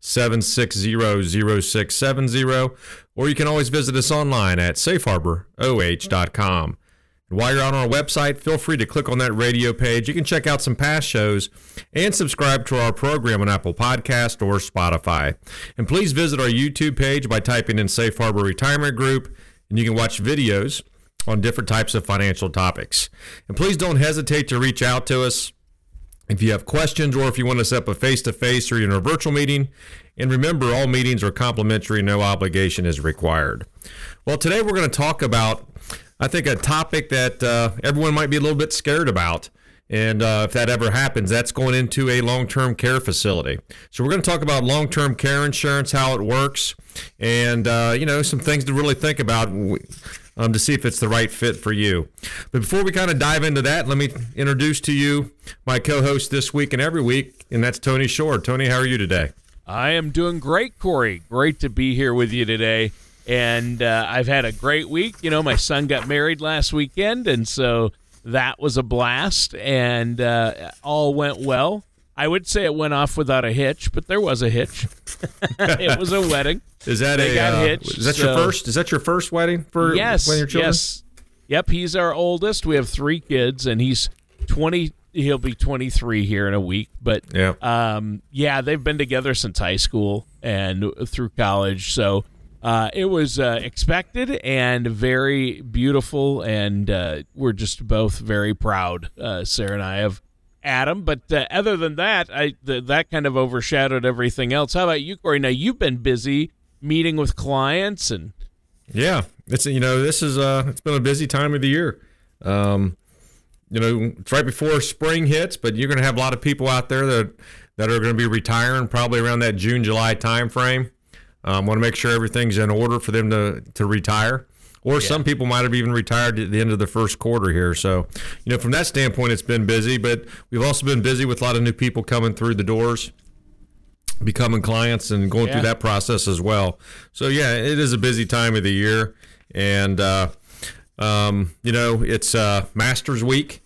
760 0670 or you can always visit us online at safeharboroh.com. And while you're on our website, feel free to click on that radio page. You can check out some past shows and subscribe to our program on Apple Podcast or Spotify. And please visit our YouTube page by typing in Safe Harbor Retirement Group, and you can watch videos on different types of financial topics. And please don't hesitate to reach out to us if you have questions or if you want to set up a face to face or in a virtual meeting. And remember, all meetings are complimentary, no obligation is required. Well, today we're going to talk about, I think, a topic that uh, everyone might be a little bit scared about. And uh, if that ever happens, that's going into a long term care facility. So, we're going to talk about long term care insurance, how it works, and, uh, you know, some things to really think about um, to see if it's the right fit for you. But before we kind of dive into that, let me introduce to you my co host this week and every week, and that's Tony Shore. Tony, how are you today? I am doing great, Corey. Great to be here with you today. And uh, I've had a great week. You know, my son got married last weekend, and so that was a blast, and uh, all went well. I would say it went off without a hitch, but there was a hitch. it was a wedding. Is that they a got uh, hitched, is that so- your first? Is that your first wedding for yes, one of your children? yes, yep. He's our oldest. We have three kids, and he's twenty. He'll be twenty three here in a week. But Yeah. um, yeah, they've been together since high school and through college. So uh, it was uh, expected and very beautiful, and uh, we're just both very proud, uh, Sarah and I, of Adam. But uh, other than that, I th- that kind of overshadowed everything else. How about you, Corey? Now you've been busy meeting with clients and Yeah, it's you know this is uh it's been a busy time of the year. Um, you know, it's right before spring hits, but you're going to have a lot of people out there that that are going to be retiring probably around that June July time frame. Um, want to make sure everything's in order for them to to retire. Or some people might have even retired at the end of the first quarter here. So, you know, from that standpoint, it's been busy. But we've also been busy with a lot of new people coming through the doors becoming clients and going Yeah. through that process as well. So yeah, it is a busy time of the year, and uh, um, you know it's uh, Masters Week,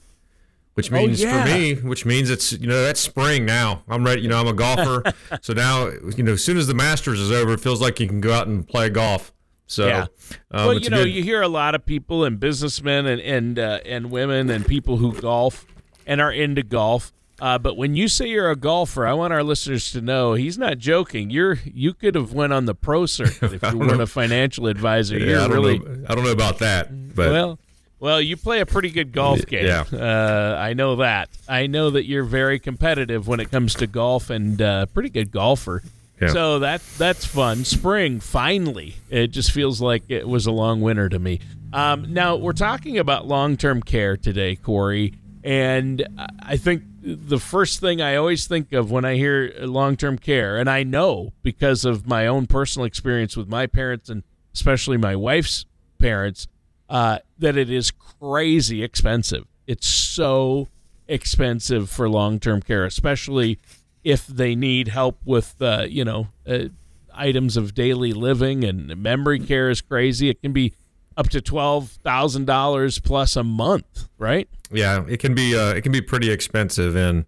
which Oh, means yeah. for me, which means it's you know that's spring now. I'm ready. You know I'm a golfer, so now you know as soon as the Masters is over, it feels like you can go out and play golf. So Yeah. um, well, you know, good- you hear a lot of people and businessmen and and uh, and women and people who golf and are into golf. Uh, but when you say you're a golfer, I want our listeners to know he's not joking. You're you could have went on the pro circuit if you weren't a financial advisor. yeah, you're I don't really know. I don't know about that, but well. Well, you play a pretty good golf game. Yeah. Uh, I know that. I know that you're very competitive when it comes to golf and uh, pretty good golfer. Yeah. So that that's fun. Spring finally. It just feels like it was a long winter to me. Um, now we're talking about long-term care today, Corey, and I think the first thing I always think of when I hear long-term care, and I know because of my own personal experience with my parents and especially my wife's parents, uh, that it is crazy expensive. It's so expensive for long-term care, especially if they need help with, uh, you know, uh, items of daily living and memory care is crazy. It can be up to twelve thousand dollars plus a month, right? Yeah, it can be uh, it can be pretty expensive, and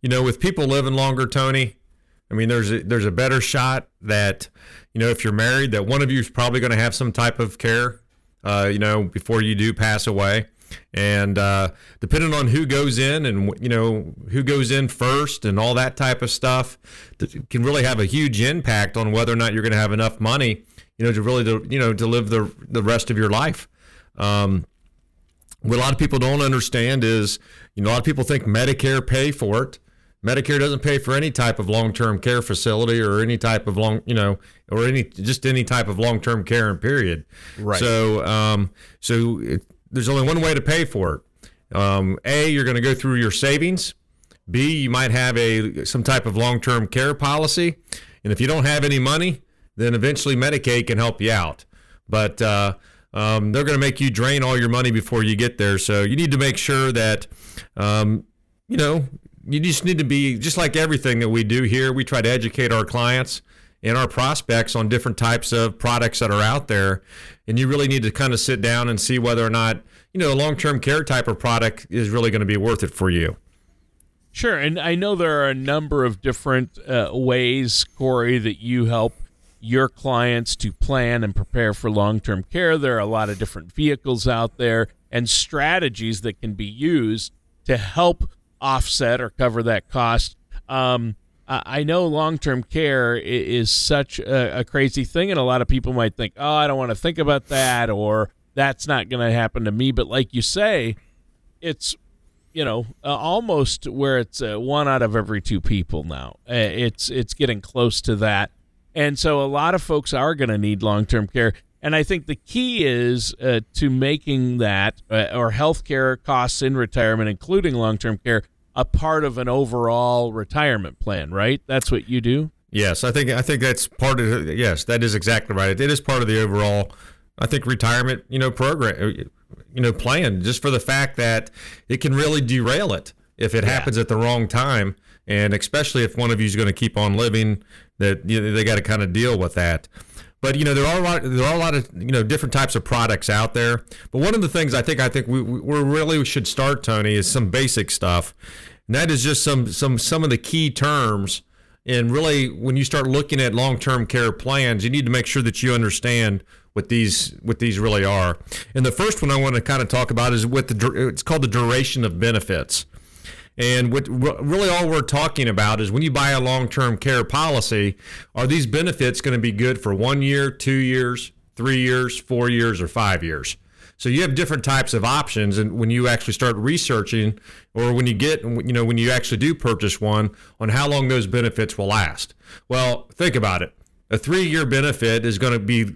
you know, with people living longer, Tony. I mean, there's a, there's a better shot that you know if you're married, that one of you is probably going to have some type of care, uh, you know, before you do pass away, and uh, depending on who goes in and you know who goes in first and all that type of stuff, that can really have a huge impact on whether or not you're going to have enough money, you know, to really to, you know to live the the rest of your life. Um, what a lot of people don't understand is, you know, a lot of people think Medicare pay for it. Medicare doesn't pay for any type of long-term care facility or any type of long, you know, or any just any type of long-term care and period. Right. So, um, so it, there's only one way to pay for it. Um, a, you're going to go through your savings. B, you might have a some type of long-term care policy, and if you don't have any money, then eventually Medicaid can help you out. But uh, um, they're going to make you drain all your money before you get there. So you need to make sure that, um, you know, you just need to be just like everything that we do here. We try to educate our clients and our prospects on different types of products that are out there. And you really need to kind of sit down and see whether or not, you know, a long term care type of product is really going to be worth it for you. Sure. And I know there are a number of different uh, ways, Corey, that you help your clients to plan and prepare for long term care. There are a lot of different vehicles out there and strategies that can be used to help offset or cover that cost. Um, I know long term care is such a, a, crazy thing, and a lot of people might think, oh, I don't want to think about that, or that's not going to happen to me. But like you say, it's you know uh, almost where it's uh, one out of every two people now. Uh, it's it's getting close to that. And so a lot of folks are going to need long term care. And I think the key is uh, to making that uh, or healthcare costs in retirement, including long term care, a part of an overall retirement plan, right? That's what you do. Yes, I think I think that's part of. Yes, that is exactly right. It is part of the overall, I think, retirement you know program, uh, you know, plan. Just for the fact that it can really derail it if it yeah. happens at the wrong time, and especially if one of you is going to keep on living that you know, they got to kind of deal with that. But you know there are a lot there are a lot of you know different types of products out there. But one of the things I think I think we we really should start Tony is some basic stuff, and that is just some some some of the key terms. And really, when you start looking at long-term care plans, you need to make sure that you understand what these what these really are. And the first one I want to kind of talk about is what the it's called the duration of benefits. And what really all we're talking about is when you buy a long term care policy, are these benefits going to be good for one year, two years, three years, four years, or five years? So you have different types of options, and when you actually start researching, or when you get, you know, when you actually do purchase one, on how long those benefits will last. Well, think about it. A three-year benefit is going to be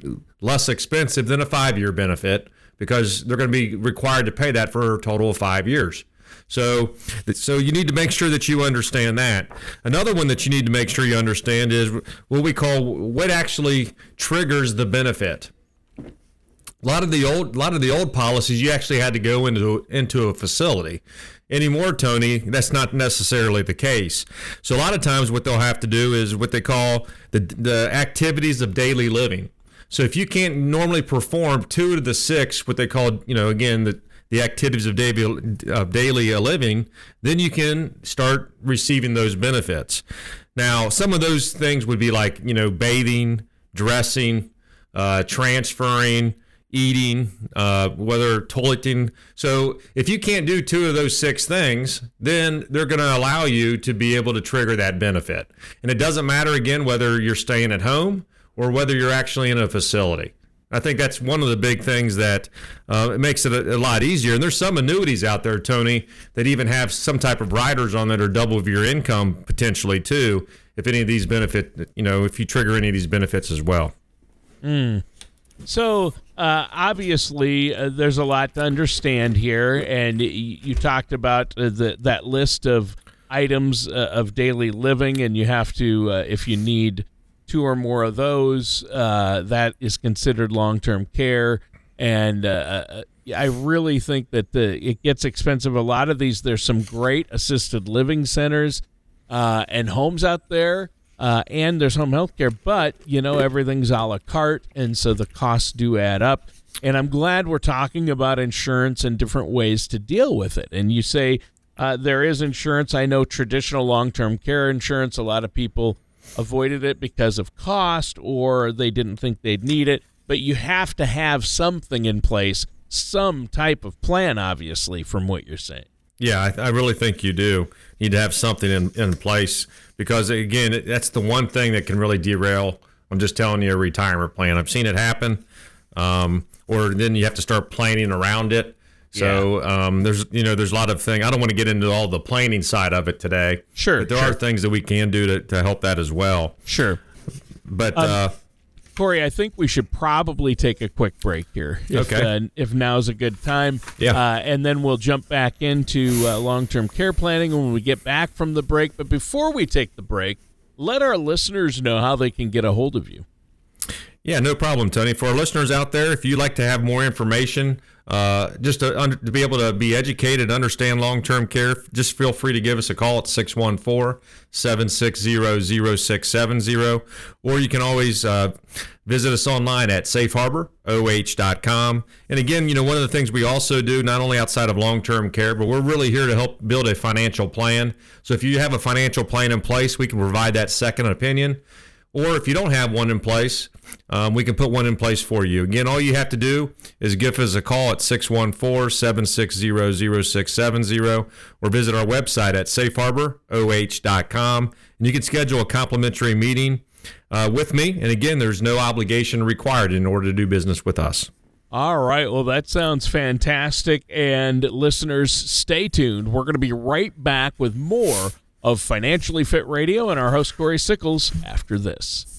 less expensive than a five-year benefit because they're going to be required to pay that for a total of five years. So, so you need to make sure that you understand that. Another one that you need to make sure you understand is what we call what actually triggers the benefit. A lot of the old, a lot of the old policies, you actually had to go into into a facility. Anymore, Tony, that's not necessarily the case. So a lot of times, what they'll have to do is what they call the the activities of daily living. So if you can't normally perform two of the six, what they call, you know, again, the the activities of daily, of daily living, then you can start receiving those benefits. Now, some of those things would be like, you know, bathing, dressing, uh, transferring, eating, uh, whether toileting. So if you can't do two of those six things, then they're going to allow you to be able to trigger that benefit. And it doesn't matter, again, whether you're staying at home or whether you're actually in a facility. I think that's one of the big things that uh, it makes it a, a, lot easier. And there's some annuities out there, Tony, that even have some type of riders on that are double of your income potentially too. If any of these benefit, you know, if you trigger any of these benefits as well. Mm. So uh, obviously, uh, there's a lot to understand here, and you, you talked about uh, the, that list of items uh, of daily living, and you have to, uh, if you need two or more of those, uh, that is considered long term care. And uh, uh, I really think that the it gets expensive. A lot of these, there's some great assisted living centers uh, and homes out there. Uh, and there's home health care, but you know everything's a la carte, and so the costs do add up. And I'm glad we're talking about insurance and different ways to deal with it. And you say uh, there is insurance. I know traditional long-term care insurance. A lot of people avoided it because of cost or they didn't think they'd need it. But you have to have something in place, some type of plan, obviously, from what you're saying. Yeah, I, I really think you do need to have something in, in place because, again, that's the one thing that can really derail. I'm just telling you a retirement plan. I've seen it happen, um, or then you have to start planning around it. So um, there's you know there's a lot of things. I don't want to get into all the planning side of it today. Sure, but there sure. are things that we can do to, to help that as well. Sure. But Um, uh, Corey, I think we should probably take a quick break here. If, Okay. Uh, if now's a good time. Yeah. Uh, and then we'll jump back into uh, long term care planning when we get back from the break. But before we take the break, let our listeners know how they can get a hold of you. Yeah, no problem, Tony. For our listeners out there, if you'd like to have more information, uh, just to, under, to be able to be educated, understand long term care, just feel free to give us a call at 614 760 0670. Or you can always uh, visit us online at safeharboroh.com. And again, you know, one of the things we also do, not only outside of long term care, but we're really here to help build a financial plan. So if you have a financial plan in place, we can provide that second opinion. Or if you don't have one in place, um, we can put one in place for you. Again, all you have to do is give us a call at 614 760 0670 or visit our website at safeharboroh.com. And you can schedule a complimentary meeting uh, with me. And again, there's no obligation required in order to do business with us. All right. Well, that sounds fantastic. And listeners, stay tuned. We're going to be right back with more of Financially Fit Radio and our host, Corey Sickles, after this.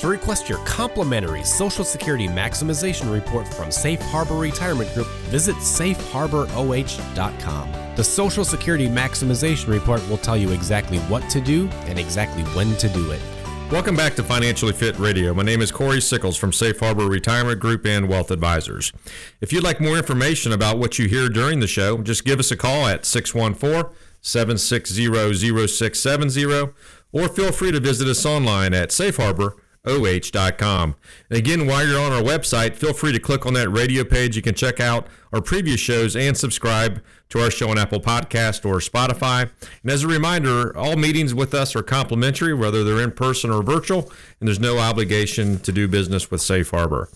To request your complimentary Social Security Maximization Report from Safe Harbor Retirement Group, visit safeharboroh.com. The Social Security Maximization Report will tell you exactly what to do and exactly when to do it. Welcome back to Financially Fit Radio. My name is Corey Sickles from Safe Harbor Retirement Group and Wealth Advisors. If you'd like more information about what you hear during the show, just give us a call at 614 760 0670 or feel free to visit us online at safeharboroh.com. And again, while you're on our website, feel free to click on that radio page. You can check out our previous shows and subscribe to our show on Apple Podcast or Spotify. And as a reminder, all meetings with us are complimentary, whether they're in person or virtual, and there's no obligation to do business with Safe Harbor.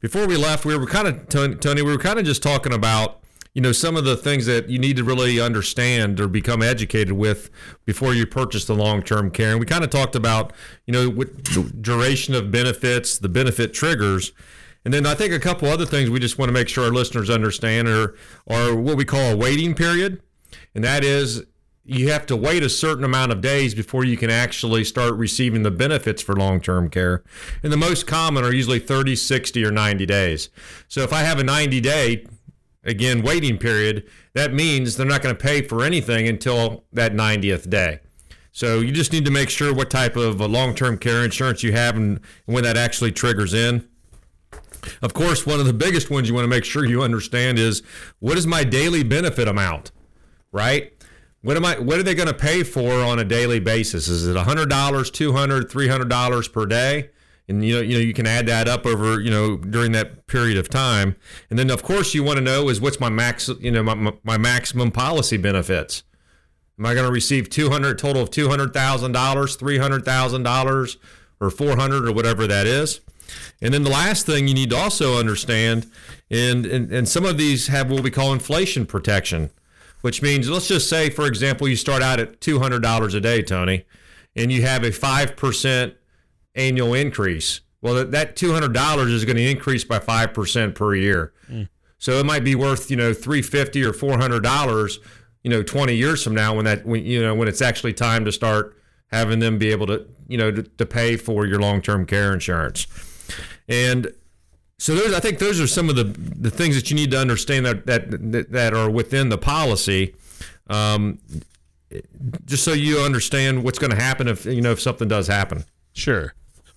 Before we left, we were kind of Tony, we were kind of just talking about you know some of the things that you need to really understand or become educated with before you purchase the long-term care. And we kind of talked about you know what duration of benefits the benefit triggers. And then i think a couple other things we just want to make sure our listeners understand are are what we call a waiting period. And that is you have to wait a certain amount of days before you can actually start receiving the benefits for long-term care. And the most common are usually 30 60 or 90 days. So if i have a 90 day again waiting period that means they're not going to pay for anything until that 90th day. So you just need to make sure what type of uh, long-term care insurance you have and when that actually triggers in. Of course one of the biggest ones you want to make sure you understand is what is my daily benefit amount right? What am i what are they going to pay for on a daily basis? Is it $100 $200 $300 per day and you know you know you can add that up over you know during that period of time. And then of course you want to know is what's my max you know my, my maximum policy benefits. Am i going to receive 200 total of $200000 $300000 or 400 or whatever that is? And then the last thing you need to also understand and, and and some of these have what we call inflation protection which means let's just say for example you start out at $200 a day tony and you have a 5% annual increase. Well, that two hundred dollars is going to increase by five percent per year. Mm. So it might be worth you know three fifty or four hundred dollars, you know, twenty years from now when that when you know when it's actually time to start having them be able to you know to, to pay for your long term care insurance. And so those I think those are some of the the things that you need to understand that that that are within the policy. Um, just so you understand what's going to happen if you know if something does happen. Sure.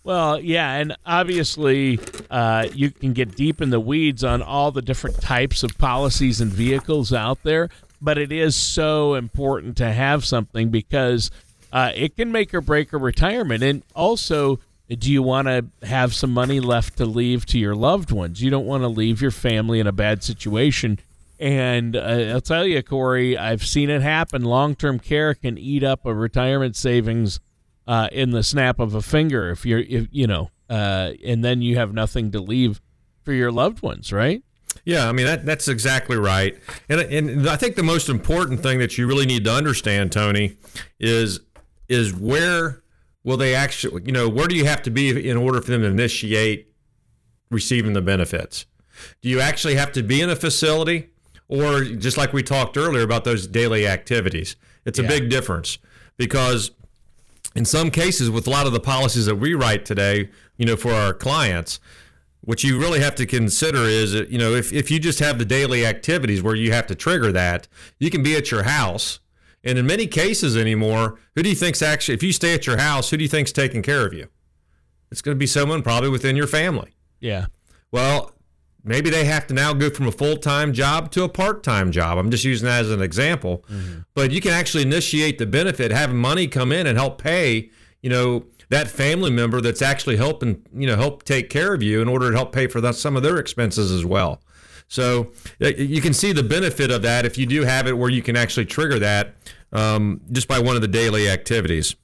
Well, yeah, and obviously uh, you can get deep in the weeds on all the different types of policies and vehicles out there, but it is so important to have something because uh, it can make or break a retirement. And also, do you want to have some money left to leave to your loved ones? You don't want to leave your family in a bad situation. And uh, I'll tell you, Corey, I've seen it happen. Long term care can eat up a retirement savings uh, in the snap of a finger if you're if you know uh, and then you have nothing to leave for your loved ones, right? Yeah, I mean that that's exactly right. And and I think the most important thing that you really need to understand, Tony, is is where will they actually, you know, where do you have to be in order for them to initiate receiving the benefits? Do you actually have to be in a facility or just like we talked earlier about those daily activities? It's a big difference because in some cases with a lot of the policies that we write today, you know, for our clients, what you really have to consider is, uh, you know, if, if you just have the daily activities where you have to trigger that, you can be at your house. And in many cases anymore, who do you think's actually, if you stay at your house, who do you think's taking care of you? It's going to be someone probably within your family. Yeah. Well, maybe they have to now go from a full-time job to a part-time job. I'm just using that as an example. Mm-hmm. But you can actually initiate the benefit, having money come in and help pay, you know, that family member that's actually helping, you know, help take care of you in order to help pay for that, some of their expenses as well. So you can see the benefit of that if you do have it where you can actually trigger that um, just by one of the daily activities.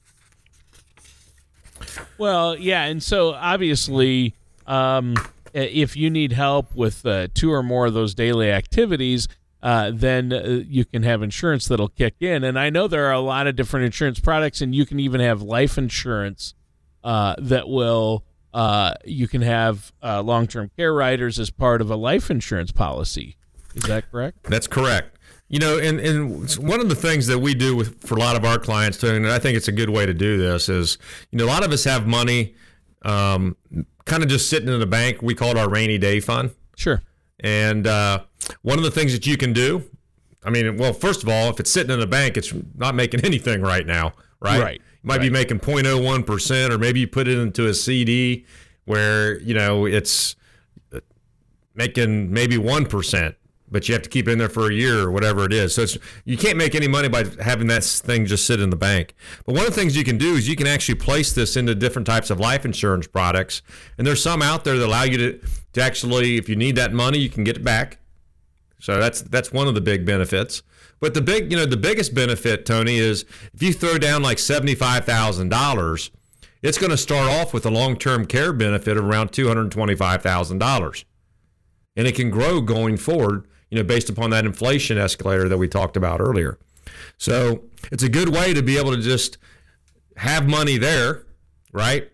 Well, yeah, and so obviously, um, if you need help with uh, two or more of those daily activities, uh, then uh, you can have insurance that'll kick in. And I know there are a lot of different insurance products, and you can even have life insurance uh, that will. Uh, you can have uh, long-term care riders as part of a life insurance policy. Is that correct? That's correct. You know, and, and one of the things that we do with, for a lot of our clients too, and I think it's a good way to do this is, you know, a lot of us have money um, kind of just sitting in the bank. We call it our rainy day fund. Sure. And uh, one of the things that you can do, I mean, well, first of all, if it's sitting in the bank, it's not making anything right now, right? Right. You might right. be making 0.01%, or maybe you put it into a CD where, you know, it's making maybe 1%, but you have to keep it in there for a year or whatever it is. So it's you can't make any money by having that thing just sit in the bank. But one of the things you can do is you can actually place this into different types of life insurance products, and there's some out there that allow you to, to actually, if you need that money, you can get it back. So that's that's one of the big benefits. But the big, you know, the biggest benefit, Tony, is if you throw down like seventy-five thousand dollars, it's going to start off with a long-term care benefit of around two hundred twenty-five thousand dollars, and it can grow going forward. You know, based upon that inflation escalator that we talked about earlier. So it's a good way to be able to just have money there, right?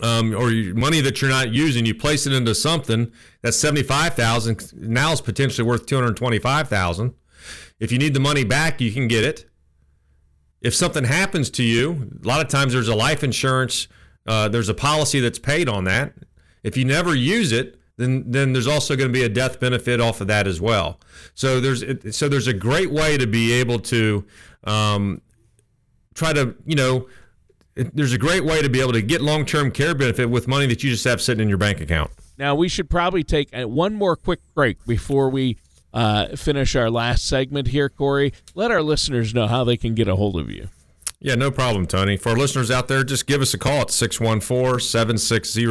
um, or money that you're not using, you place it into something that's seventy five thousand now is potentially worth two hundred twenty five thousand. If you need the money back, you can get it. If something happens to you, a lot of times there's a life insurance, uh, there's a policy that's paid on that. If you never use it, then then there's also going to be a death benefit off of that as well. So there's so there's a great way to be able to um, try to you know there's a great way to be able to get long term care benefit with money that you just have sitting in your bank account. Now, we should probably take uh, one more quick break before we uh, finish our last segment here, Corey. Let our listeners know how they can get a hold of you. Yeah, no problem, Tony. For our listeners out there, just give us a call at 614 760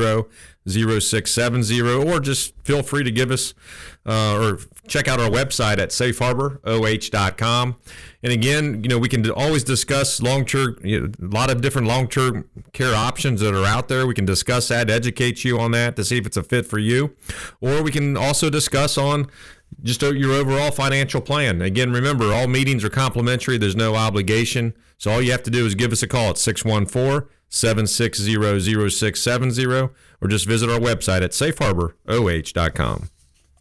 0670, or just feel free to give us uh, or check out our website at safeharboroh.com. And again, you know, we can always discuss long term, you know, a lot of different long term care options that are out there. We can discuss that, educate you on that to see if it's a fit for you. Or we can also discuss on just your overall financial plan. Again, remember, all meetings are complimentary, there's no obligation. So all you have to do is give us a call at 614 760 0670 or just visit our website at safeharboroh.com.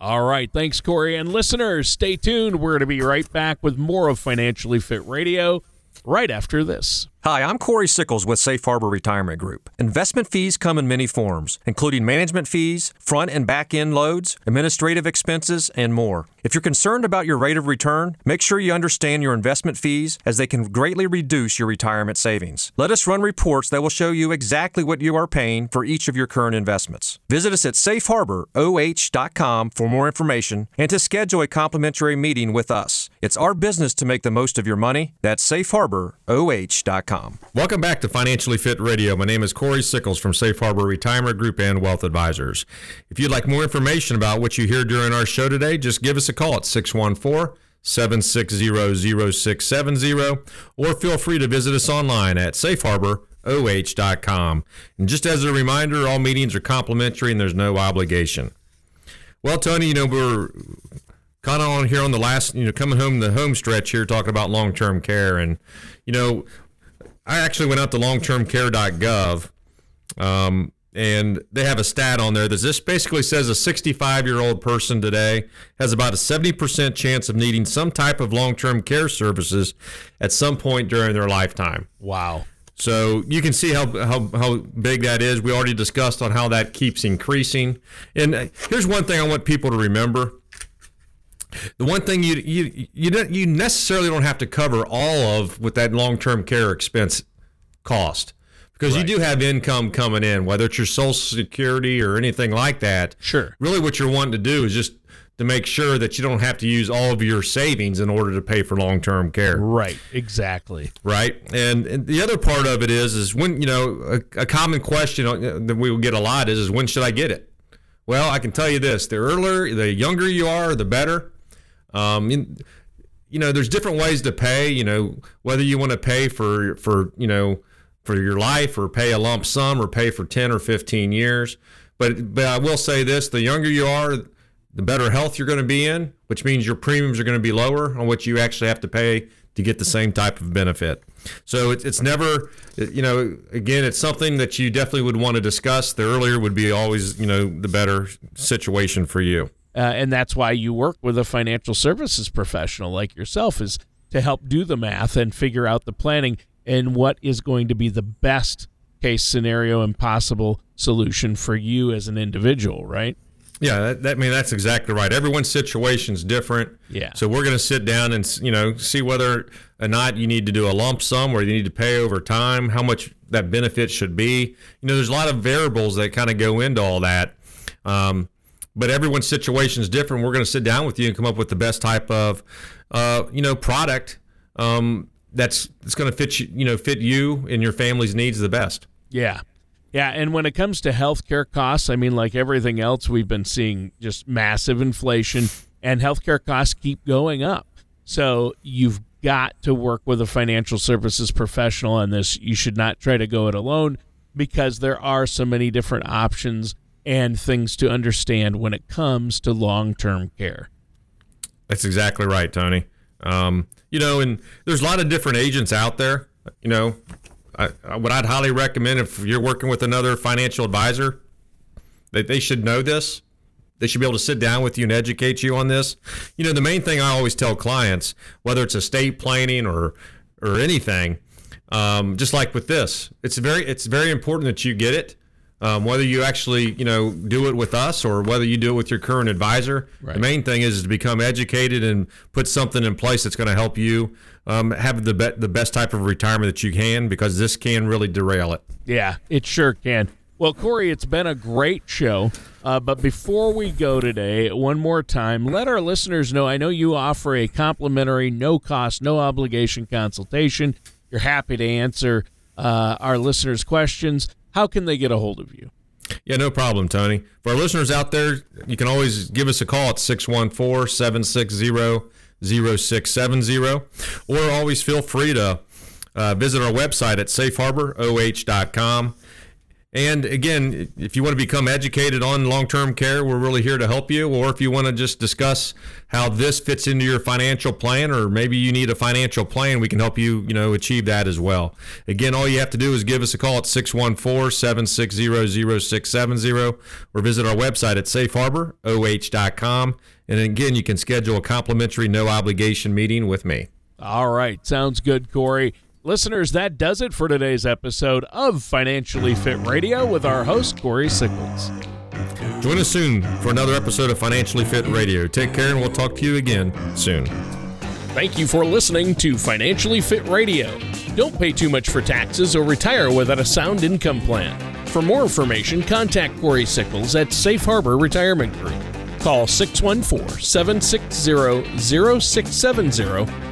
All right. Thanks, Corey. And listeners, stay tuned. We're going to be right back with more of Financially Fit Radio right after this. Hi, I'm Corey Sickles with Safe Harbor Retirement Group. Investment fees come in many forms, including management fees, front and back end loads, administrative expenses, and more. If you're concerned about your rate of return, make sure you understand your investment fees as they can greatly reduce your retirement savings. Let us run reports that will show you exactly what you are paying for each of your current investments. Visit us at safeharboroh.com for more information and to schedule a complimentary meeting with us. It's our business to make the most of your money. That's safeharboroh.com. Welcome back to Financially Fit Radio. My name is Corey Sickles from Safe Harbor Retirement Group and Wealth Advisors. If you'd like more information about what you hear during our show today, just give us a call at 614 760 0670 or feel free to visit us online at safeharboroh.com. And just as a reminder, all meetings are complimentary and there's no obligation. Well, Tony, you know we're kind of on here on the last, you know, coming home the home stretch here, talking about long term care, and you know, I actually went out to longtermcare.gov, um, and they have a stat on there that this basically says a 65 year old person today has about a 70% chance of needing some type of long term care services at some point during their lifetime. Wow. So you can see how, how, how big that is. We already discussed on how that keeps increasing. And uh, here's one thing I want people to remember. The one thing you you you don't, you necessarily don't have to cover all of with that long-term care expense cost because Right. you do have income coming in, whether it's your Social Security or anything like that. Sure. Really, what you're wanting to do is just to make sure that you don't have to use all of your savings in order to pay for long-term care Right. Exactly. right? And, and the other part of it is, is when you know a, a common question that we will get a lot is, is when should I get it? Well, I can tell you this: the earlier, the younger you are, the better. Um, you know, there's different ways to pay. You know, whether you want to pay for for you know for your life or pay a lump sum or pay for 10 or 15 years. But but I will say this: the younger you are, the better health you're going to be in, which means your premiums are going to be lower on what you actually have to pay to get the same type of benefit. So it's, it's never, you know, again, it's something that you definitely would want to discuss. The earlier would be always, you know, the better situation for you. Uh, and that's why you work with a financial services professional like yourself is to help do the math and figure out the planning and what is going to be the best case scenario and possible solution for you as an individual right Yeah, that, that I mean that's exactly right. Everyone's situation's different. Yeah. So we're going to sit down and you know see whether or not you need to do a lump sum or you need to pay over time, how much that benefit should be. You know, there's a lot of variables that kind of go into all that. Um, but everyone's situation is different. We're going to sit down with you and come up with the best type of, uh, you know, product um, that's that's going to fit you, you know, fit you and your family's needs the best. Yeah. Yeah. And when it comes to healthcare costs, I mean, like everything else, we've been seeing just massive inflation and healthcare costs keep going up. So you've got to work with a financial services professional on this. You should not try to go it alone because there are so many different options and things to understand when it comes to long term care. That's exactly right, Tony. Um, you know, and there's a lot of different agents out there. You know, I, I, what I'd highly recommend if you're working with another financial advisor, that they should know this. They should be able to sit down with you and educate you on this. You know, the main thing I always tell clients, whether it's estate planning or or anything, um, just like with this, it's very it's very important that you get it. Um, whether you actually you know do it with us or whether you do it with your current advisor, Right. the main thing is to become educated and put something in place that's going to help you um, have the be- the best type of retirement that you can because this can really derail it. Yeah, it sure can. Well, Corey, it's been a great show. Uh, but before we go today, one more time, let our listeners know I know you offer a complimentary, no cost, no obligation consultation. You're happy to answer uh, our listeners' questions. How can they get a hold of you? Yeah, no problem, Tony. For our listeners out there, you can always give us a call at 614 760 0670, or always feel free to uh, visit our website at safeharboroh.com. And again, if you want to become educated on long term care, we're really here to help you. Or if you want to just discuss how this fits into your financial plan, or maybe you need a financial plan, we can help you, you know, achieve that as well. Again, all you have to do is give us a call at 614 760 0670 or visit our website at safeharboroh.com. And again, you can schedule a complimentary, no obligation meeting with me. All right. Sounds good, Corey. Listeners, that does it for today's episode of Financially Fit Radio with our host, Corey Sickles. Join us soon for another episode of Financially Fit Radio. Take care, and we'll talk to you again soon. Thank you for listening to Financially Fit Radio. Don't pay too much for taxes or retire without a sound income plan. For more information, contact Corey Sickles at Safe Harbor Retirement Group. Call 614 760 0670